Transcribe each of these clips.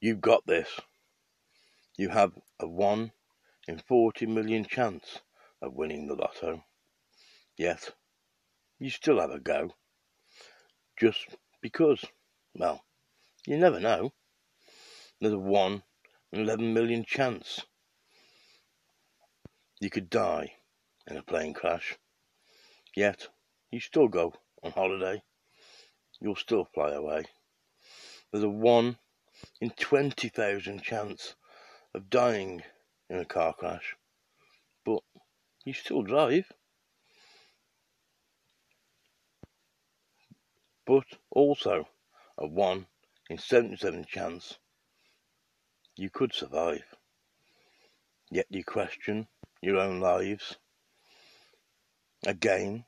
You've got this. You have a 1 in 40 million chance of winning the lotto. Yet, you still have a go. Just because, well, you never know. There's a 1 in 11 million chance. You could die in a plane crash. Yet, you still go on holiday. You'll still fly away. There's a 1 in 20,000 chance of dying in a car crash. But you still drive. But also a 1 in 77 chance you could survive. Yet you question your own lives. Again,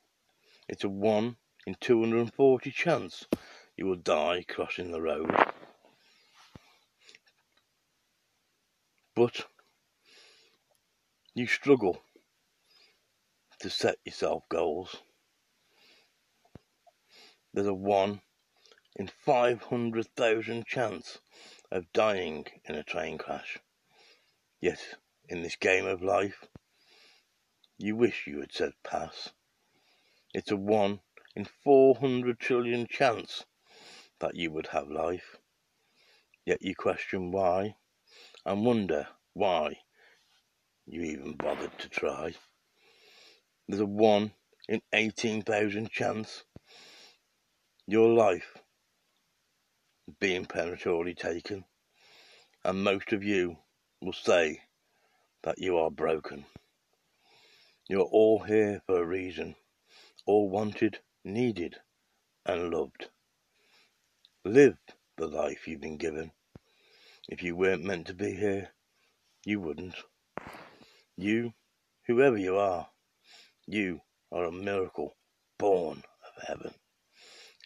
it's a 1 in 240 chance you will die crossing the road. But you struggle to set yourself goals. There's a 1 in 500,000 chance of dying in a train crash. Yet, in this game of life, you wish you had said pass. It's a 1 in 400 trillion chance that you would have life. Yet you question why and wonder why you even bothered to try. There's a 1 in 18,000 chance your life being prematurely taken, and most of you will say that you are broken. You're all here for a reason, all wanted, needed, and loved. Live the life you've been given. If you weren't meant to be here, you wouldn't. You, whoever you are, you are a miracle born of heaven.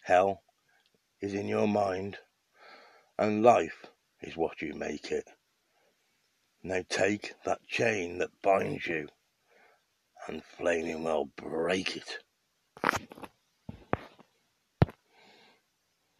Hell is in your mind, and life is what you make it. Now take that chain that binds you and flaming well break it.